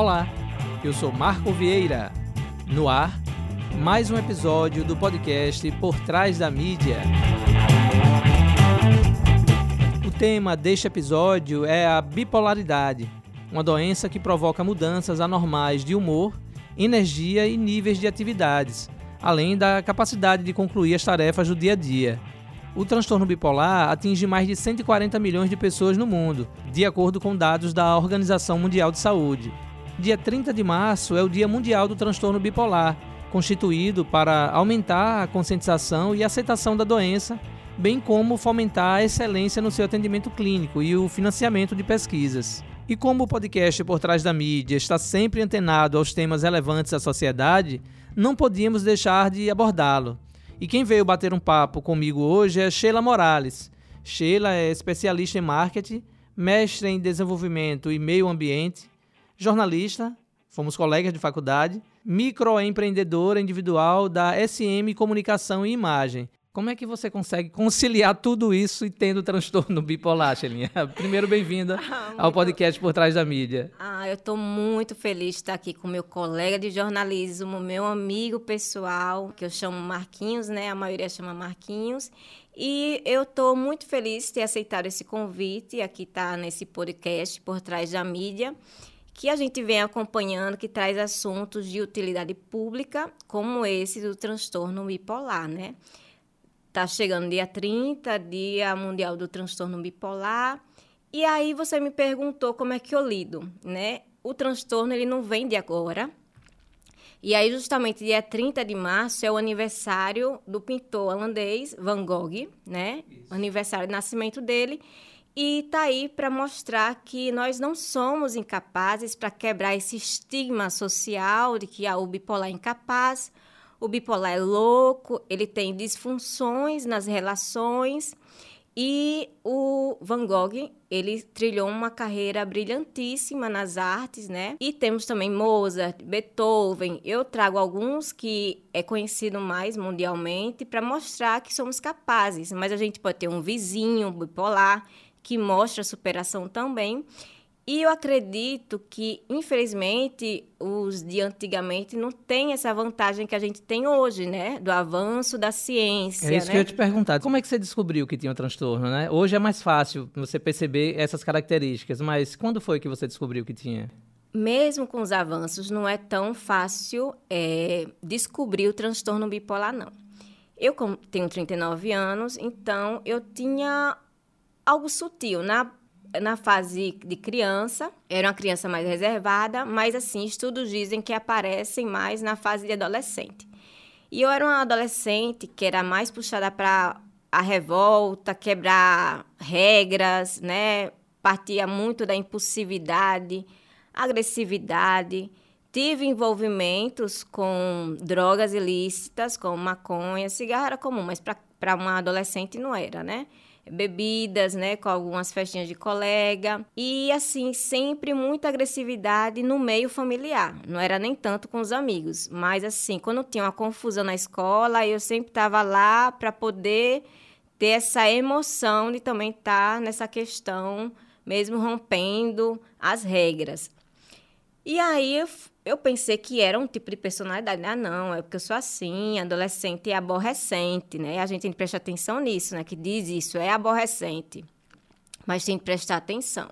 Olá, eu sou Marco Vieira. No ar, mais um episódio do podcast Por Trás da Mídia. O tema deste episódio é a bipolaridade, uma doença que provoca mudanças anormais de humor, energia e níveis de atividades, além da capacidade de concluir as tarefas do dia a dia. O transtorno bipolar atinge mais de 140 milhões de pessoas no mundo, de acordo com dados da Organização Mundial de Saúde. Dia 30 de março é o Dia Mundial do Transtorno Bipolar, constituído para aumentar a conscientização e aceitação da doença, bem como fomentar a excelência no seu atendimento clínico e o financiamento de pesquisas. E como o podcast Por Trás da Mídia está sempre antenado aos temas relevantes à sociedade, não podíamos deixar de abordá-lo. E quem veio bater um papo comigo hoje é Sheila Morales. Sheila é especialista em marketing, mestre em desenvolvimento e meio ambiente, jornalista, fomos colegas de faculdade, microempreendedora individual da SM Comunicação e Imagem. Como é que você consegue conciliar tudo isso e tendo transtorno bipolar, Shelinha? Primeiro, bem-vinda ah, ao podcast Por Trás da Mídia. Ah, eu estou muito feliz de estar aqui com meu colega de jornalismo, meu amigo pessoal, que eu chamo Marquinhos, né? A maioria chama Marquinhos. E eu estou muito feliz de ter aceitado esse convite, aqui está nesse podcast Por Trás da Mídia que a gente vem acompanhando, que traz assuntos de utilidade pública, como esse do transtorno bipolar, né? Tá chegando dia 30, Dia Mundial do Transtorno Bipolar. E aí você me perguntou como é que eu lido, né? O transtorno ele não vem de agora. E aí justamente dia 30 de março é o aniversário do pintor holandês Van Gogh, né? Isso. Aniversário de nascimento dele. E está aí para mostrar que nós não somos incapazes para quebrar esse estigma social de que ah, o bipolar é incapaz, o bipolar é louco, ele tem disfunções nas relações. E o Van Gogh, ele trilhou uma carreira brilhantíssima nas artes, né? E temos também Mozart, Beethoven. Eu trago alguns que é conhecido mais mundialmente para mostrar que somos capazes, mas a gente pode ter um vizinho bipolar que mostra superação também. E eu acredito que, infelizmente, os de antigamente não têm essa vantagem que a gente tem hoje, né? Do avanço da ciência. É isso né? que eu ia te perguntar. Como é que você descobriu que tinha um transtorno, né? Hoje é mais fácil você perceber essas características, mas quando foi que você descobriu que tinha? Mesmo com os avanços, não é tão fácil é, descobrir o transtorno bipolar, não. Eu tenho 39 anos, então eu tinha algo sutil. Na, na fase de criança, era uma criança mais reservada, mas assim, estudos dizem que aparecem mais na fase de adolescente. E eu era uma adolescente que era mais puxada para a revolta, quebrar regras, né? Partia muito da impulsividade, agressividade. Tive envolvimentos com drogas ilícitas, como maconha, cigarro era comum, mas para uma adolescente não era, né? Bebidas, né, com algumas festinhas de colega e assim sempre muita agressividade no meio familiar. Não era nem tanto com os amigos, mas assim quando tinha uma confusão na escola, eu sempre estava lá para poder ter essa emoção de também estar tá nessa questão, mesmo rompendo as regras. E aí eu pensei que era um tipo de personalidade. Ah, não, é porque eu sou assim, adolescente é aborrecente, né? A gente tem que prestar atenção nisso, né? Que diz isso, é aborrecente. Mas tem que prestar atenção.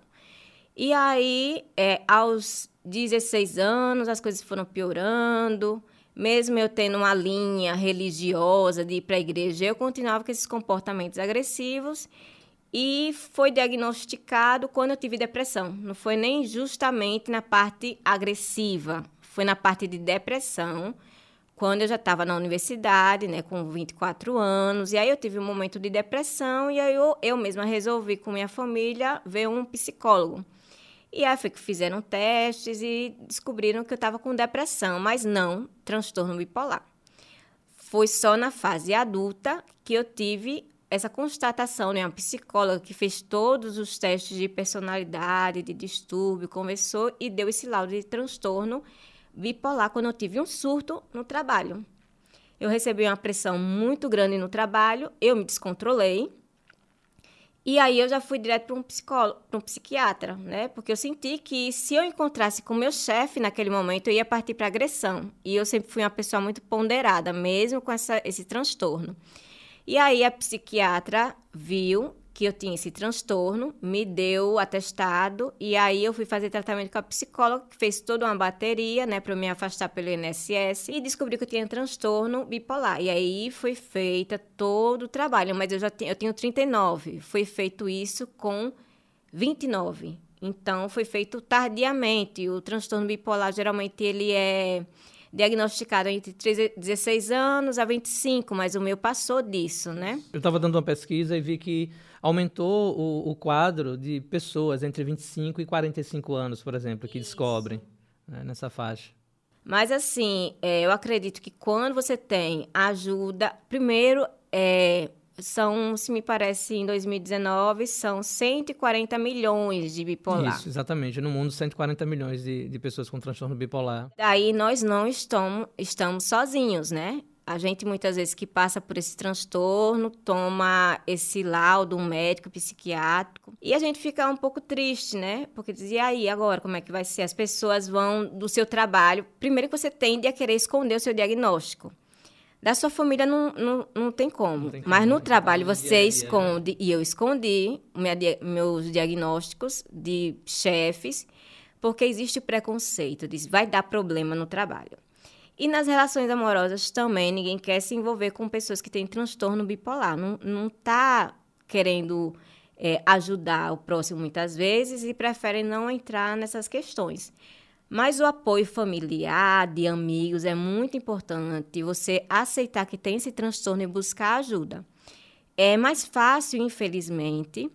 E aí, é, aos 16 anos, as coisas foram piorando. Mesmo eu tendo uma linha religiosa de ir para a igreja, eu continuava com esses comportamentos agressivos e foi diagnosticado quando eu tive depressão. Não foi nem justamente na parte agressiva, foi na parte de depressão, quando eu já estava na universidade, né, com 24 anos. E aí eu tive um momento de depressão e aí eu, eu mesma resolvi com minha família ver um psicólogo. E aí foi que fizeram testes e descobriram que eu estava com depressão, mas não transtorno bipolar. Foi só na fase adulta que eu tive essa constatação, né? Uma psicóloga que fez todos os testes de personalidade, de distúrbio, conversou e deu esse laudo de transtorno bipolar quando eu tive um surto no trabalho. Eu recebi uma pressão muito grande no trabalho, eu me descontrolei E aí eu já fui direto para um psicólogo, para um psiquiatra, né? Porque eu senti que se eu encontrasse com meu chefe naquele momento, eu ia partir para agressão. E eu sempre fui uma pessoa muito ponderada, mesmo com essa, esse transtorno. E aí a psiquiatra viu que eu tinha esse transtorno, me deu atestado e aí eu fui fazer tratamento com a psicóloga, que fez toda uma bateria, né, para me afastar pelo INSS e descobri que eu tinha transtorno bipolar. E aí foi feita todo o trabalho, mas eu já tenho, eu tenho 39. Foi feito isso com 29. Então foi feito tardiamente. O transtorno bipolar geralmente ele é diagnosticado entre 16 anos a 25, mas o meu passou disso, né? Eu estava dando uma pesquisa e vi que aumentou o, o, quadro de pessoas entre 25 e 45 anos, por exemplo, que Isso. descobrem né, nessa faixa. Mas assim, é, eu acredito que quando você tem ajuda, primeiro é, são, se me parece, em 2019, são 140 milhões de bipolar. Isso, exatamente. No mundo, 140 milhões de, de pessoas com transtorno bipolar. Daí nós não estamos, estamos sozinhos, né? A gente, muitas vezes, que passa por esse transtorno, toma esse laudo, um médico psiquiátrico, e a gente fica um pouco triste, né? Porque diz, e aí, agora, como é que vai ser? As pessoas vão do seu trabalho. Primeiro que você tende a querer esconder o seu diagnóstico. Da sua família não, não, não tem como. Não tem como Mas no trabalho você esconde, e eu escondi minha, meus diagnósticos de chefes, porque existe preconceito, diz, vai dar problema no trabalho. E nas relações amorosas também, ninguém quer se envolver com pessoas que têm transtorno bipolar. Não, não tá querendo é, ajudar o próximo muitas vezes e preferem não entrar nessas questões. Mas o apoio familiar, de amigos, é muito importante. Você aceitar que tem esse transtorno e buscar ajuda. É mais fácil, infelizmente.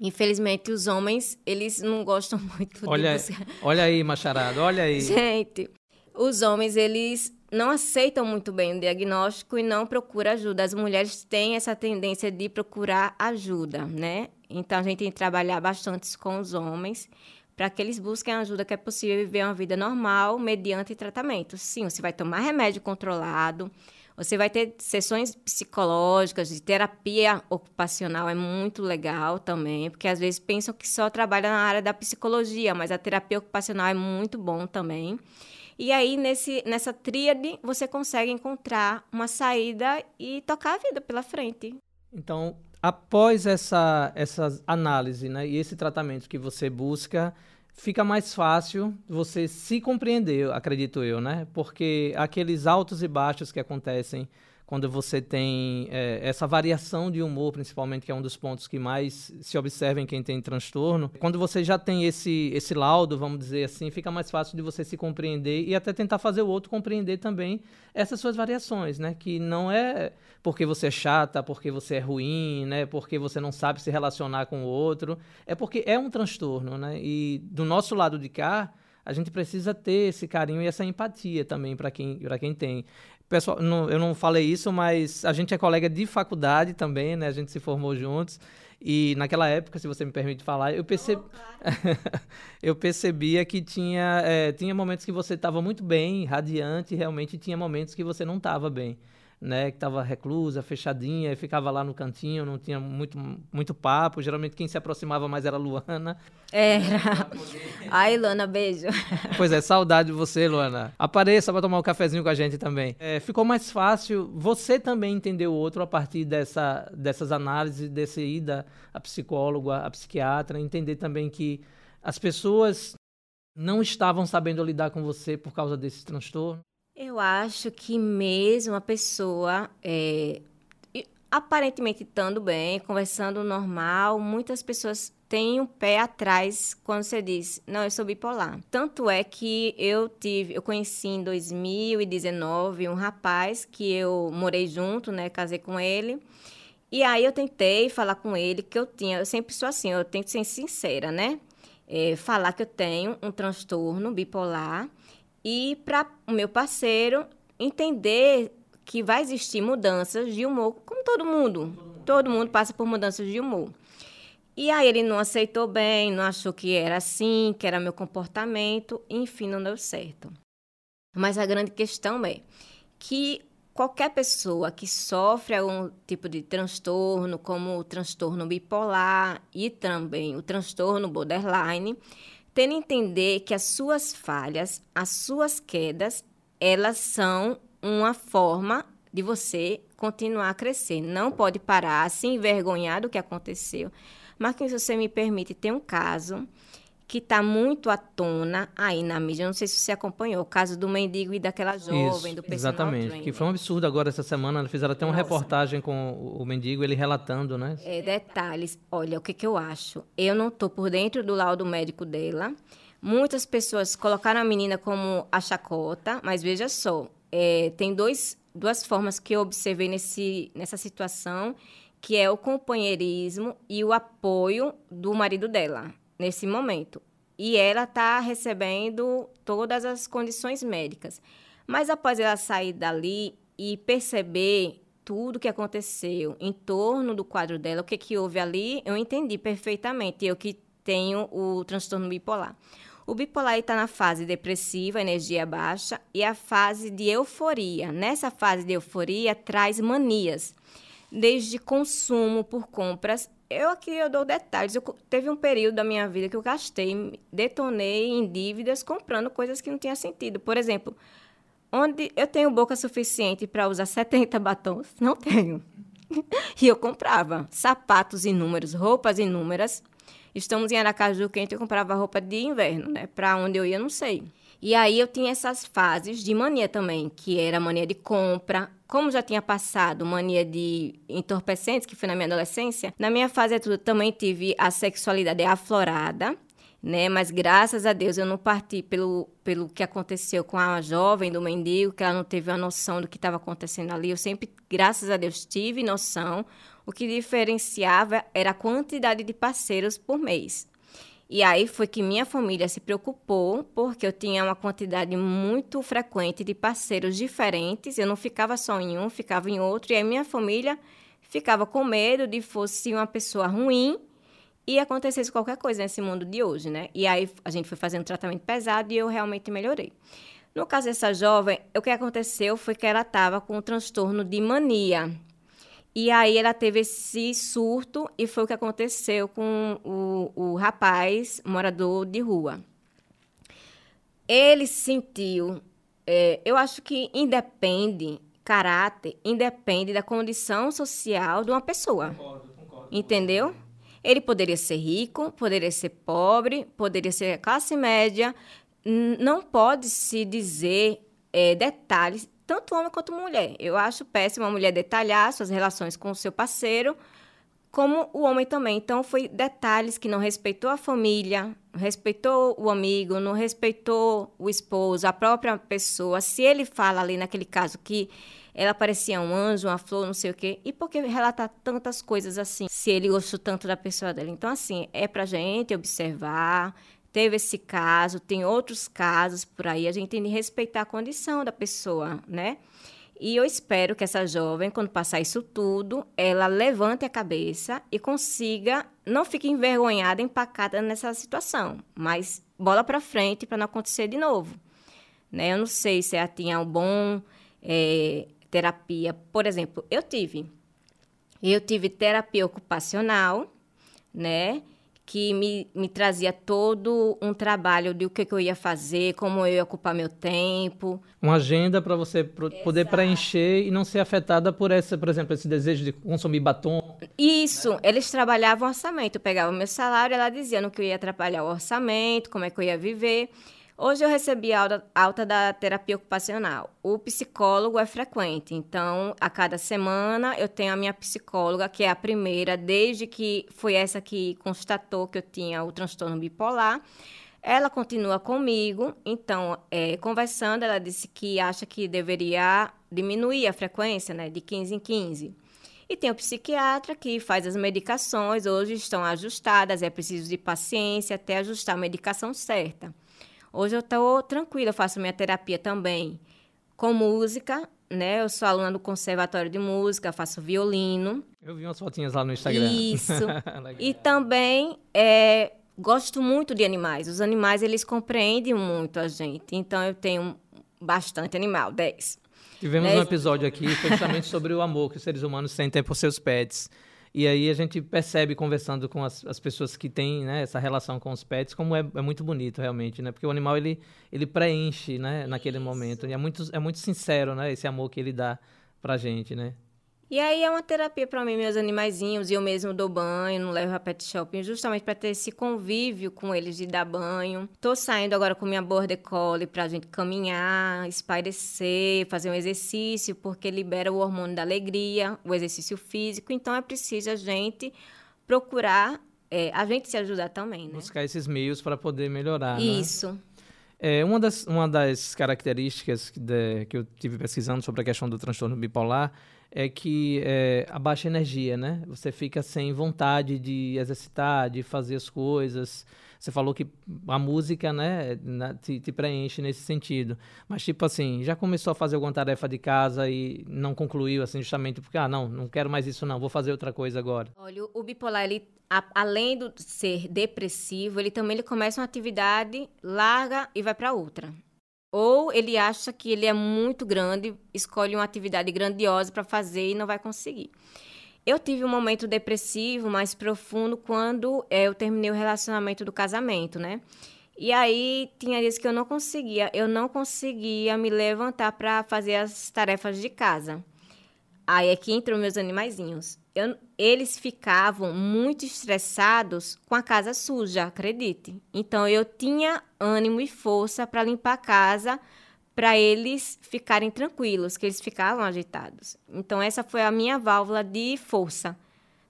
Infelizmente, os homens, eles não gostam muito olha, de buscar. Olha aí, macharada, olha aí. Gente, os homens, eles não aceitam muito bem o diagnóstico e não procuram ajuda. As mulheres têm essa tendência de procurar ajuda, né? Então, a gente tem que trabalhar bastante com os homens para que eles busquem ajuda que é possível viver uma vida normal mediante tratamento. Sim, você vai tomar remédio controlado, você vai ter sessões psicológicas, de terapia ocupacional, é muito legal também, porque às vezes pensam que só trabalha na área da psicologia, mas a terapia ocupacional é muito bom também. E aí, nesse, nessa tríade, você consegue encontrar uma saída e tocar a vida pela frente. Então, após essa, essa análise né, e esse tratamento que você busca, fica mais fácil você se compreender, acredito eu, né? Porque aqueles altos e baixos que acontecem quando você tem é, essa variação de humor, principalmente, que é um dos pontos que mais se observa em quem tem transtorno, quando você já tem esse, esse laudo, vamos dizer assim, fica mais fácil de você se compreender e até tentar fazer o outro compreender também essas suas variações, né? Que não é porque você é chata, porque você é ruim, né? Porque você não sabe se relacionar com o outro, é porque é um transtorno, né? E do nosso lado de cá, a gente precisa ter esse carinho e essa empatia também para quem, quem tem pessoal, não, eu não falei isso, mas a gente é colega de faculdade também, né? A gente se formou juntos. E naquela época, se você me permite falar, eu, eu percebia que tinha, é, tinha momentos que você estava muito bem, radiante, e realmente tinha momentos que você não estava bem né, que estava reclusa, fechadinha, ficava lá no cantinho, não tinha muito, muito papo. Geralmente quem se aproximava mais era a Luana. Era. Ai, Luana, beijo. Pois é, saudade de você, Luana. Apareça para tomar um cafezinho com a gente também. É, ficou mais fácil você também entender o outro a partir dessa, dessas análises, desse ida a psicólogo, a, a psiquiatra, entender também que as pessoas não estavam sabendo lidar com você por causa desse transtorno. Eu acho que mesmo a pessoa é, aparentemente estando bem, conversando normal, muitas pessoas têm um pé atrás quando você diz, não, eu sou bipolar. Tanto é que eu tive, eu conheci em 2019 um rapaz que eu morei junto, né, casei com ele. E aí eu tentei falar com ele que eu tinha, eu sempre sou assim, eu tento ser sincera, né? É, falar que eu tenho um transtorno bipolar e para o meu parceiro entender que vai existir mudanças de humor, como todo mundo. Todo mundo passa por mudanças de humor. E aí ele não aceitou bem, não achou que era assim, que era meu comportamento, enfim, não deu certo. Mas a grande questão é que qualquer pessoa que sofre algum tipo de transtorno, como o transtorno bipolar e também o transtorno borderline, que entender que as suas falhas, as suas quedas, elas são uma forma de você continuar a crescer. Não pode parar, se envergonhar do que aconteceu. Marquinhos, se você me permite, tem um caso que está muito à tona aí na mídia. Não sei se você acompanhou o caso do mendigo e daquela jovem, Isso, do personal Exatamente. trainer. Que foi um absurdo agora essa semana. Fizeram até uma Nossa. reportagem com o mendigo, ele relatando, né? É, detalhes. Olha, o que, que eu acho? Eu não estou por dentro do laudo médico dela. Muitas pessoas colocaram a menina como a chacota, mas veja só, é, tem dois, duas formas que eu observei nesse, nessa situação, que é o companheirismo e o apoio do marido dela nesse momento. E ela está recebendo todas as condições médicas. Mas após ela sair dali e perceber tudo que aconteceu em torno do quadro dela, o que, que houve ali, eu entendi perfeitamente. Eu que tenho o transtorno bipolar. O bipolar está na fase depressiva, energia baixa, e a fase de euforia. Nessa fase de euforia, traz manias, desde consumo por compras. Eu aqui eu dou detalhes. Eu, teve um período da minha vida que eu gastei, detonei em dívidas comprando coisas que não tinha sentido. Por exemplo, onde eu tenho boca suficiente para usar 70 batons? Não tenho. e eu comprava sapatos inúmeros, roupas inúmeras. Estamos em Aracaju quente, eu comprava roupa de inverno, né? Para onde eu ia, não sei. E aí eu tinha essas fases de mania também, que era mania de compra. Como já tinha passado mania de entorpecentes, que foi na minha adolescência, na minha fase adulta também tive a sexualidade aflorada, né? Mas graças a Deus eu não parti pelo, pelo que aconteceu com a jovem do mendigo, que ela não teve a noção do que estava acontecendo ali. Eu sempre, graças a Deus, tive noção. O que diferenciava era a quantidade de parceiros por mês. E aí foi que minha família se preocupou, porque eu tinha uma quantidade muito frequente de parceiros diferentes. Eu não ficava só em um, ficava em outro. E aí minha família ficava com medo de fosse uma pessoa ruim e acontecesse qualquer coisa nesse mundo de hoje, né? E aí a gente foi fazendo tratamento pesado e eu realmente melhorei. No caso dessa jovem, o que aconteceu foi que ela estava com um transtorno de mania. E aí ela teve esse surto e foi o que aconteceu com o, o rapaz morador de rua. Ele sentiu, é, eu acho que independe, caráter, independe da condição social de uma pessoa. Concordo, concordo. Entendeu? Ele poderia ser rico, poderia ser pobre, poderia ser classe média. Não pode se dizer é, detalhes, tanto homem quanto mulher. Eu acho péssimo a mulher detalhar suas relações com o seu parceiro, como o homem também. Então, foi detalhes que não respeitou a família, não respeitou o amigo, não respeitou o esposo, a própria pessoa. Se ele fala ali naquele caso que ela parecia um anjo, uma flor, não sei o quê, e por que relatar tantas coisas assim, se ele gostou tanto da pessoa dele? Então, assim, é pra gente observar. Teve esse caso, tem outros casos por aí, a gente tem de respeitar a condição da pessoa, né? E eu espero que essa jovem, quando passar isso tudo, ela levante a cabeça e consiga, não fique envergonhada, empacada nessa situação, mas bola para frente para não acontecer de novo. Né? Eu não sei se ela tinha um bom eh, terapia. Por exemplo, eu tive. Eu tive terapia ocupacional, né? Que me, me trazia todo um trabalho de o que, que eu ia fazer, como eu ia ocupar meu tempo. Uma agenda para você pro- poder preencher e não ser afetada por essa, por exemplo, esse desejo de consumir batom. Isso, eles trabalhavam orçamento. Eu pegava meu salário, ela dizia no que eu ia atrapalhar o orçamento, como é que eu ia viver. Hoje eu recebi alta, alta da terapia ocupacional. O psicólogo é frequente, então a cada semana eu tenho a minha psicóloga, que é a primeira, desde que foi essa que constatou que eu tinha o transtorno bipolar. Ela continua comigo, então, é, conversando, ela disse que acha que deveria diminuir a frequência, né, de 15 em 15. E tem o psiquiatra que faz as medicações, hoje estão ajustadas, é preciso de paciência até ajustar a medicação certa. Hoje eu estou tranquila, eu faço minha terapia também com música, né? Eu sou aluna do Conservatório de Música, faço violino. Eu vi umas fotinhas lá no Instagram. Isso. E também é, gosto muito de animais. Os animais, eles compreendem muito a gente. Então, eu tenho bastante animal, 10. Tivemos né? um episódio aqui justamente sobre o amor que os seres humanos sentem por seus pets. E aí a gente percebe, conversando com as, as pessoas que têm né, essa relação com os pets, como é, é, muito bonito realmente, né? Porque o animal, ele, ele preenche, né, naquele Isso. momento. E é muito, é muito sincero, né, esse amor que ele dá pra gente, né? E aí é uma terapia para mim, meus animaizinhos, e eu mesmo dou banho, não levo a pet shopping, justamente para ter esse convívio com eles de dar banho. Tô saindo agora com minha border collie pra gente caminhar, espairecer, fazer um exercício, porque libera o hormônio da alegria, o exercício físico, então é preciso a gente procurar é, a gente se ajudar também, né? Buscar esses meios para poder melhorar, né? Isso. Né? É, uma, das, uma das características de, que eu tive pesquisando sobre a questão do transtorno bipolar é que é, a energia, né? Você fica sem vontade de exercitar, de fazer as coisas. Você falou que a música, né, te, te, preenche nesse sentido. Mas, tipo assim, já começou a fazer alguma tarefa de casa e não concluiu, assim, justamente porque, ah, não, não quero mais isso não, vou fazer outra coisa agora. Olha, o bipolar, ele, a, além de ser depressivo, ele também ele começa uma atividade, larga e vai para outra. Ou ele acha que ele é muito grande, escolhe uma atividade grandiosa para fazer e não vai conseguir. Eu tive um momento depressivo mais profundo quando é, eu terminei o relacionamento do casamento, né? E aí tinha dias que eu não conseguia, eu não conseguia me levantar para fazer as tarefas de casa. Aí é que entram meus animaizinhos. Eu, eles ficavam muito estressados com a casa suja, acredite. Então eu tinha ânimo e força para limpar a casa para eles ficarem tranquilos, que eles ficavam agitados. Então essa foi a minha válvula de força,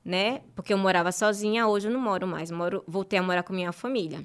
né? Porque eu morava sozinha, hoje eu não moro mais, moro, voltei a morar com minha família,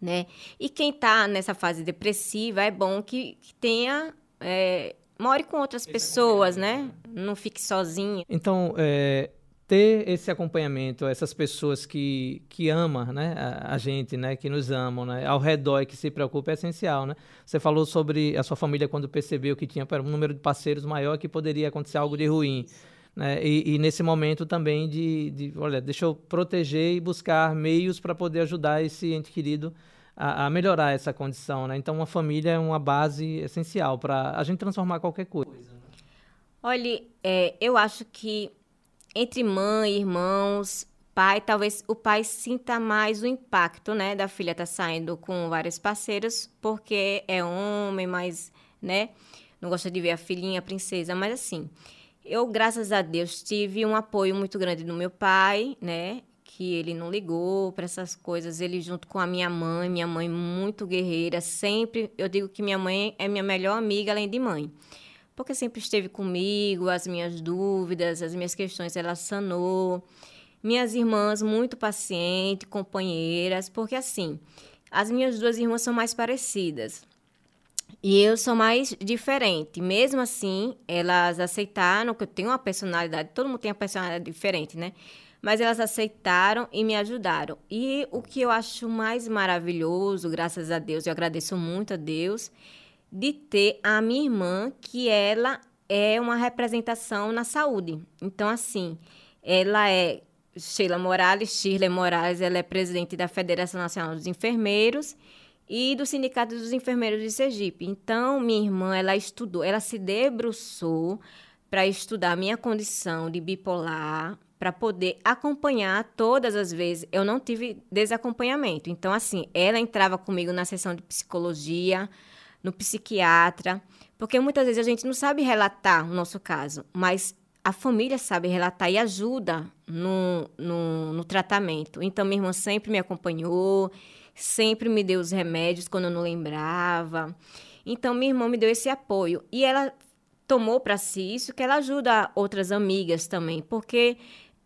né? E quem está nessa fase depressiva é bom que, que tenha é, more com outras pessoas, né? Não fique sozinha. Então, é, ter esse acompanhamento, essas pessoas que, que amam né, a, a, gente, né, que nos amam, né, ao redor e que se preocupam é essencial. Né? Você falou sobre a sua família quando percebeu que tinha um número de parceiros maior que poderia acontecer algo de ruim. Né? E, e, nesse momento também de, de, olha, deixa eu proteger e buscar meios para poder ajudar esse ente querido a, a, melhorar essa condição, né? Então, uma família é uma base essencial para a gente transformar qualquer coisa. Né? Olha, é, eu acho que entre mãe, irmãos, pai, talvez o pai sinta mais o impacto, né, da filha estar tá saindo com vários parceiros, porque é homem, mas, né, não gosta de ver a filhinha, a princesa, mas assim, eu, graças a Deus, tive um apoio muito grande do meu pai, né, que ele não ligou para essas coisas. Ele junto com a minha mãe, minha mãe muito guerreira, sempre eu digo que minha mãe é minha melhor amiga além de mãe. Porque sempre esteve comigo, as minhas dúvidas, as minhas questões ela sanou. Minhas irmãs muito pacientes, companheiras, porque assim, as minhas duas irmãs são mais parecidas. E eu sou mais diferente. Mesmo assim, elas aceitaram que eu tenho uma personalidade, todo mundo tem uma personalidade diferente, né? Mas elas aceitaram e me ajudaram. E o que eu acho mais maravilhoso, graças a Deus, eu agradeço muito a Deus, de ter a minha irmã, que ela é uma representação na saúde. Então, assim, ela é Sheila Morales, Shirley Morales, ela é presidente da Federação Nacional dos Enfermeiros e do Sindicato dos Enfermeiros de Sergipe. Então, minha irmã, ela estudou, ela se debruçou para estudar minha condição de bipolar, para poder acompanhar todas as vezes. Eu não tive desacompanhamento. Então, assim, ela entrava comigo na sessão de psicologia, no psiquiatra, porque muitas vezes a gente não sabe relatar o nosso caso, mas a família sabe relatar e ajuda no, no, no tratamento. Então, minha irmã sempre me acompanhou, sempre me deu os remédios quando eu não lembrava. Então, minha irmã me deu esse apoio. E ela tomou para si isso, que ela ajuda outras amigas também, porque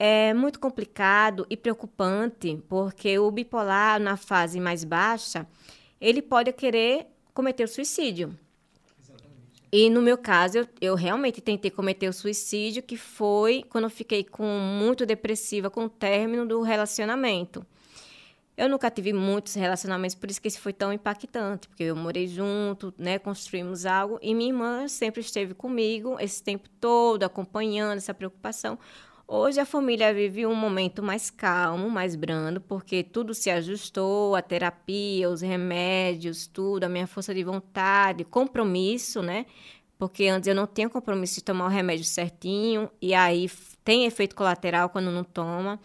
é muito complicado e preocupante, porque o bipolar, na fase mais baixa, ele pode querer cometer o suicídio. Exatamente. E no meu caso, eu, eu realmente tentei cometer o suicídio, que foi quando eu fiquei com muito depressiva com o término do relacionamento. Eu nunca tive muitos relacionamentos, por isso que esse foi tão impactante, porque eu morei junto, né, construímos algo, e minha irmã sempre esteve comigo esse tempo todo, acompanhando essa preocupação. Hoje a família vive um momento mais calmo, mais brando, porque tudo se ajustou, a terapia, os remédios, tudo, a minha força de vontade, compromisso, né? porque antes eu não tinha compromisso de tomar o remédio certinho, e aí tem efeito colateral quando não toma.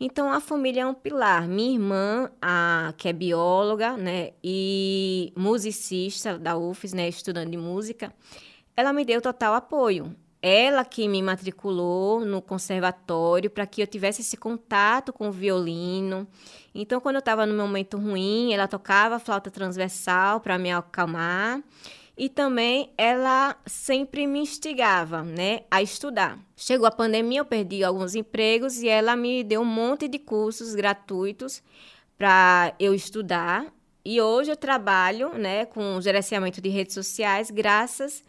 Então, a família é um pilar. Minha irmã, a, que é bióloga, né, e musicista da UFES, né, estudando de música, ela me deu total apoio. Ela que me matriculou no conservatório para que eu tivesse esse contato com o violino. Então, quando eu estava no momento ruim, ela tocava flauta transversal para me acalmar. E também ela sempre me instigava, né, a estudar. Chegou a pandemia, eu perdi alguns empregos e ela me deu um monte de cursos gratuitos para eu estudar. E hoje eu trabalho, né, com gerenciamento de redes sociais, graças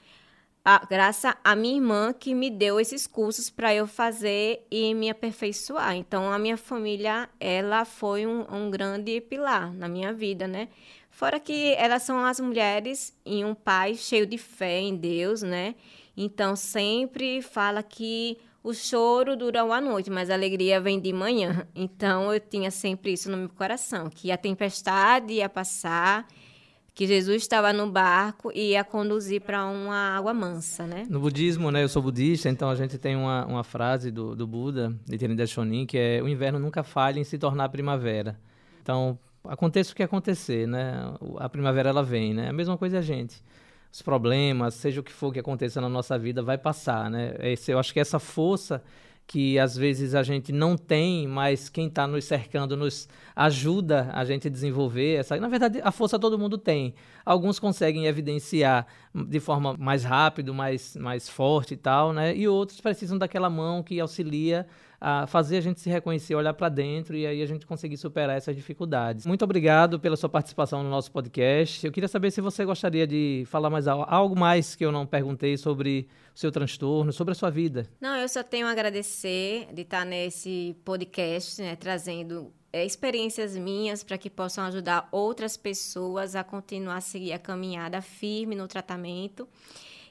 a, graças a minha irmã que me deu esses cursos para eu fazer e me aperfeiçoar. Então, a minha família, ela foi um, um grande pilar na minha vida, né? Fora que elas são as mulheres e um pai cheio de fé em Deus, né? Então sempre fala que o choro dura uma noite, mas a alegria vem de manhã. Então eu tinha sempre isso no meu coração, que a tempestade ia passar, que Jesus estava no barco e ia conduzir para uma água mansa, né? No budismo, né? Eu sou budista, então a gente tem uma, uma frase do, do Buda, de Trinidad Shonin, que é o inverno nunca falha em se tornar primavera. Então, aconteça o que acontecer, né? A primavera ela vem, né? A mesma coisa a gente. Os problemas, seja o que for que aconteça na nossa vida, vai passar, né? Esse, eu acho que essa força que às vezes a gente não tem, mas quem está nos cercando nos ajuda a gente desenvolver essa. Na verdade, a força todo mundo tem. Alguns conseguem evidenciar de forma mais rápida, mais, mais forte e tal, né? E outros precisam daquela mão que auxilia a fazer a gente se reconhecer, olhar para dentro e aí a gente conseguir superar essas dificuldades. Muito obrigado pela sua participação no nosso podcast. Eu queria saber se você gostaria de falar mais algo mais que eu não perguntei sobre o seu transtorno, sobre a sua vida. Não, eu só tenho a agradecer de estar nesse podcast, né, trazendo é, experiências minhas para que possam ajudar outras pessoas a continuar a seguir a caminhada firme no tratamento.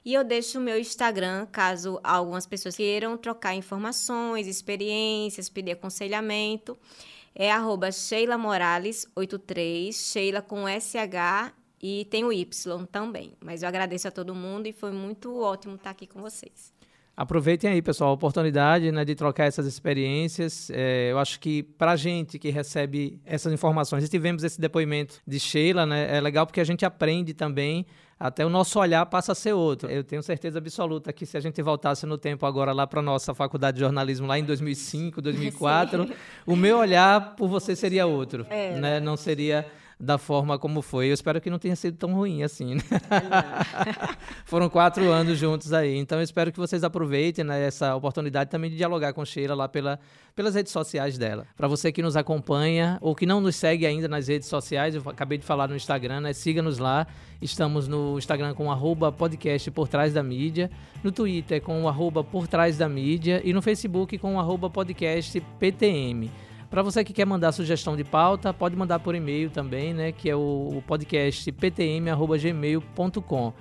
E eu deixo o meu Instagram, caso algumas pessoas queiram trocar informações, experiências, pedir aconselhamento. É arroba Sheila Morales 83, Sheila com SH e tem o Y também. Mas eu agradeço a todo mundo e foi muito ótimo estar aqui com vocês. Aproveitem aí, pessoal, a oportunidade né, de trocar essas experiências. É, eu acho que para a gente que recebe essas informações, e tivemos esse depoimento de Sheila, né, é legal porque a gente aprende também até o nosso olhar passa a ser outro. Eu tenho certeza absoluta que se a gente voltasse no tempo agora lá para nossa faculdade de jornalismo lá em 2005, 2004, Sim. o meu olhar por você seria outro, é. né? Não seria da forma como foi. Eu espero que não tenha sido tão ruim assim. Né? Foram quatro anos juntos aí. Então eu espero que vocês aproveitem né, essa oportunidade também de dialogar com Sheila lá pela, pelas redes sociais dela. Para você que nos acompanha ou que não nos segue ainda nas redes sociais, eu acabei de falar no Instagram, né? Siga-nos lá. Estamos no Instagram com arroba podcast por trás da mídia, no Twitter com arroba por trás da mídia e no Facebook com arroba podcast PTM. Para você que quer mandar sugestão de pauta, pode mandar por e-mail também, né? Que é o podcast ptm.gmail.com.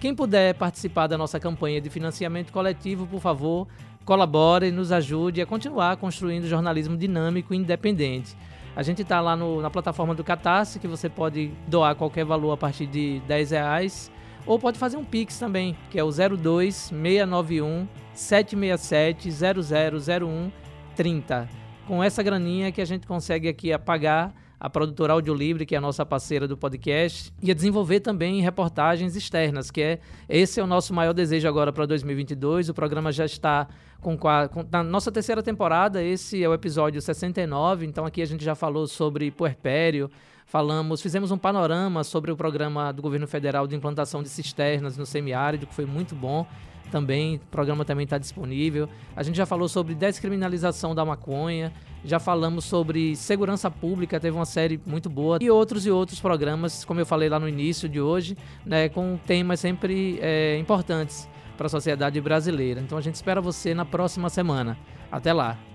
Quem puder participar da nossa campanha de financiamento coletivo, por favor, colabore, nos ajude a continuar construindo jornalismo dinâmico e independente. A gente está lá no, na plataforma do Catarse, que você pode doar qualquer valor a partir de 10 reais. Ou pode fazer um Pix também, que é o 02 691 767 0001 30 com essa graninha que a gente consegue aqui apagar a produtora Audiolivre, que é a nossa parceira do podcast, e a desenvolver também reportagens externas, que é esse é o nosso maior desejo agora para 2022. O programa já está com, com na nossa terceira temporada, esse é o episódio 69, então aqui a gente já falou sobre puerpério, falamos, fizemos um panorama sobre o programa do governo federal de implantação de cisternas no semiárido, que foi muito bom também, o programa também está disponível. A gente já falou sobre descriminalização da maconha, já falamos sobre segurança pública, teve uma série muito boa, e outros e outros programas, como eu falei lá no início de hoje, né, com temas sempre é, importantes para a sociedade brasileira. Então a gente espera você na próxima semana. Até lá!